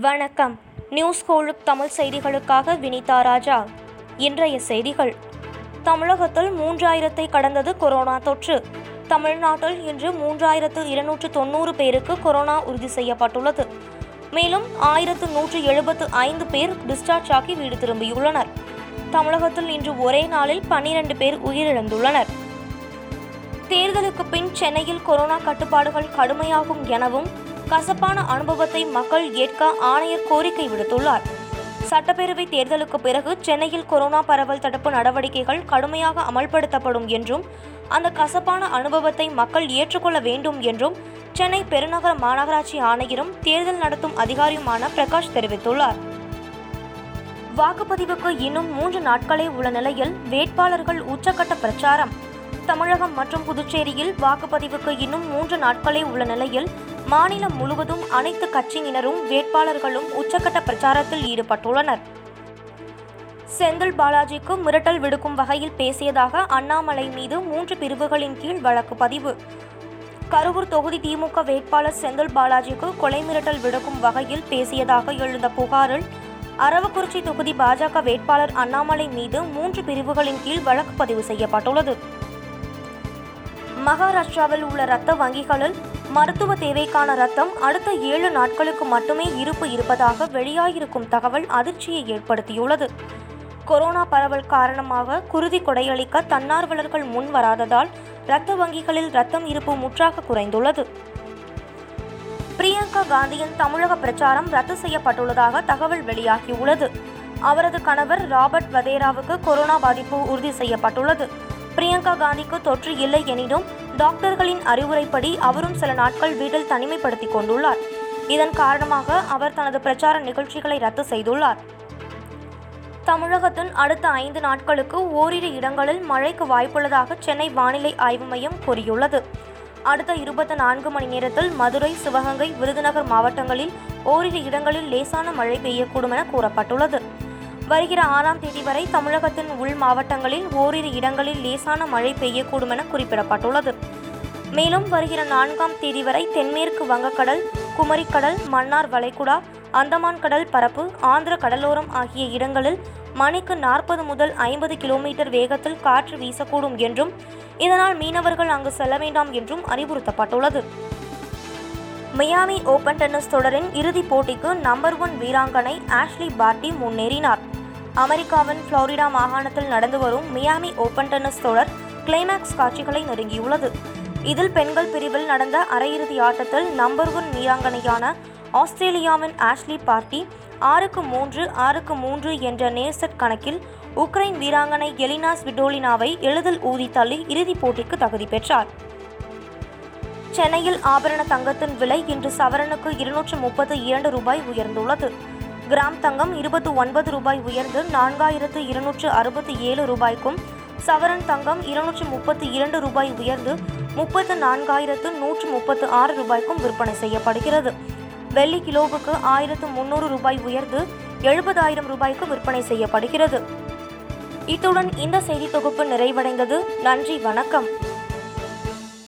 வணக்கம். நியூஸ் கோழுக் தமிழ் செய்திகளுக்காக வினிதா ராஜா. இன்றைய செய்திகள். தமிழகத்தில் மூன்றாயிரத்தை கடந்தது கொரோனா தொற்று. தமிழ்நாட்டில் இன்று மூன்றாயிரத்து இருநூற்று தொண்ணூறு பேருக்கு கொரோனா உறுதி செய்யப்பட்டுள்ளது. மேலும் ஆயிரத்து நூற்று எழுபத்து ஐந்து பேர் டிஸ்சார்ஜ் ஆகி வீடு திரும்பியுள்ளனர். தமிழகத்தில் இன்று ஒரே நாளில் பன்னிரண்டு பேர் உயிரிழந்துள்ளனர். தேர்தலுக்கு பின் சென்னையில் கொரோனா கட்டுப்பாடுகள் கடுமையாகும் எனவும் கசப்பான அனுபவத்தை மக்கள் ஏற்க ஆணையர் கோரிக்கை விடுத்துள்ளார். சட்டப்பேரவை தேர்தலுக்கு பிறகு சென்னையில் கொரோனா பரவல் தடுப்பு நடவடிக்கைகள் கடுமையாக அமல்படுத்தப்படும் என்றும் அந்த கசப்பான அனுபவத்தை மக்கள் ஏற்றுக்கொள்ள வேண்டும் என்றும் சென்னை பெருநகர மாநகராட்சி ஆணையரும் தேர்தல் நடத்தும் அதிகாரியுமான பிரகாஷ் தெரிவித்துள்ளார். வாக்குப்பதிவுக்கு இன்னும் மூன்று நாட்களே உள்ள நிலையில் வேட்பாளர்கள் உச்சக்கட்ட பிரச்சாரம். தமிழகம் மற்றும் புதுச்சேரியில் வாக்குப்பதிவுக்கு இன்னும் மூன்று நாட்களே உள்ள நிலையில் மாநிலம் முழுவதும் அனைத்து கட்சியினரும் வேட்பாளர்களும் உச்சக்கட்ட பிரச்சாரத்தில் ஈடுபட்டுள்ளனர். செந்தில் பாலாஜிக்கு மிரட்டல் விடுக்கும் வகையில் பேசியதாக அண்ணாமலை மீது மூன்று பிரிவுகளின் கீழ் வழக்கு பதிவு. கரூர் தொகுதி திமுக வேட்பாளர் செந்தில் பாலாஜிக்கு கொலை மிரட்டல் விடுக்கும் வகையில் பேசியதாக எழுந்த புகாரில் அரவக்குறிச்சி தொகுதி பாஜக வேட்பாளர் அண்ணாமலை மீது மூன்று பிரிவுகளின் கீழ் வழக்கு பதிவு செய்யப்பட்டுள்ளது. மகாராஷ்டிராவில் உள்ள இரத்த வங்கிகளில் மருத்துவ தேவைக்கான ரத்தம் அடுத்த ஏழு நாட்களுக்கு மட்டுமே இருப்பு இருப்பதாக வெளியாகிருக்கும் தகவல் அதிர்ச்சியை ஏற்படுத்தியுள்ளது. கொரோனா பரவல் காரணமாக குருதி கொடையளிக்க தன்னார்வலர்கள் முன் வராததால் இரத்த வங்கிகளில் ரத்தம் இருப்பு முற்றாக குறைந்துள்ளது. பிரியங்கா காந்தியின் தமிழக பிரச்சாரம் ரத்து செய்யப்பட்டுள்ளதாக தகவல் வெளியாகியுள்ளது. அவரது கணவர் ராபர்ட் வதேராவுக்கு கொரோனா பாதிப்பு உறுதி செய்யப்பட்டுள்ளது. பிரியங்கா காந்திக்கு தொற்று இல்லை எனினும் டாக்டர்களின் அறிவுரைப்படி அவரும் சில நாட்கள் வீட்டில் தனிமைப்படுத்திக் கொண்டுள்ளார். இதன் காரணமாக அவர் தனது பிரச்சார நிகழ்ச்சிகளை ரத்து செய்துள்ளார். தமிழகத்தின் அடுத்த ஐந்து நாட்களுக்கு ஓரிரு இடங்களில் மழைக்கு வாய்ப்புள்ளதாக சென்னை வானிலை ஆய்வு மையம் கூறியுள்ளது. அடுத்த இருபத்தி நான்கு மணி நேரத்தில் மதுரை சிவகங்கை விருதுநகர் மாவட்டங்களில் ஓரிரு இடங்களில் லேசான மழை பெய்யக்கூடும் என கூறப்பட்டுள்ளது. வருகிற ஆறாம் தேதி வரை தமிழகத்தின் உள் மாவட்டங்களில் ஓரிரு இடங்களில் லேசான மழை பெய்யக்கூடும் என குறிப்பிடப்பட்டுள்ளது. மேலும் வருகிற நான்காம் தேதி வரை தென்மேற்கு வங்கக்கடல் குமரிக்கடல் மன்னார் வளைகுடா அந்தமான் கடல் பரப்பு ஆந்திர கடலோரம் ஆகிய இடங்களில் மணிக்கு நாற்பது முதல் ஐம்பது கிலோமீட்டர் வேகத்தில் காற்று வீசக்கூடும் என்றும் இதனால் மீனவர்கள் அங்கு செல்ல வேண்டாம் என்றும் அறிவுறுத்தப்பட்டுள்ளது. மியாமி ஓபன் டென்னிஸ் தொடரின் இறுதிப் போட்டிக்கு நம்பர் ஒன் வீராங்கனை ஆஷ்லி பார்ட்டி முன்னேறினார். அமெரிக்காவின் புளோரிடா மாகாணத்தில் நடந்து வரும் மியாமி ஓபன் டென்னிஸ் தொடர் கிளைமேக்ஸ் காட்சிகளை நெருங்கியுள்ளது. இதில் பெண்கள் பிரிவில் நடந்த அரையிறுதி ஆட்டத்தில் நம்பர் ஒன் வீராங்கனையான ஆஸ்திரேலியாவின் ஆஷ்லி பார்ட்டி ஆறுக்கு மூன்று ஆறுக்கு மூன்று என்ற நேர்செட் கணக்கில் உக்ரைன் வீராங்கனை எலினா ஸ்விடோலினாவை எளிதில் ஊதி தள்ளி இறுதிப் போட்டிக்கு தகுதி பெற்றார். சென்னையில் ஆபரண தங்கத்தின் விலை இன்று சவரனுக்கு இருநூற்று முப்பத்து இரண்டு ரூபாய் உயர்ந்துள்ளது. கிராம் தங்கம் இருபத்து ஒன்பது ரூபாய் உயர்ந்து நான்காயிரத்து இருநூற்று அறுபத்தி ஏழு ரூபாய்க்கும் சவரன் தங்கம் இருநூற்று முப்பத்து இரண்டு ரூபாய் உயர்ந்து முப்பத்து நான்காயிரத்து நூற்று முப்பத்து ஆறு ரூபாய்க்கும் விற்பனை செய்யப்படுகிறது. வெள்ளி கிலோவுக்கு ஆயிரத்து முன்னூறு ரூபாய் உயர்ந்து எழுபதாயிரம் ரூபாய்க்கு விற்பனை செய்யப்படுகிறது. இத்துடன் இந்த செய்தி தொகுப்பு நிறைவடைந்தது. நன்றி வணக்கம்.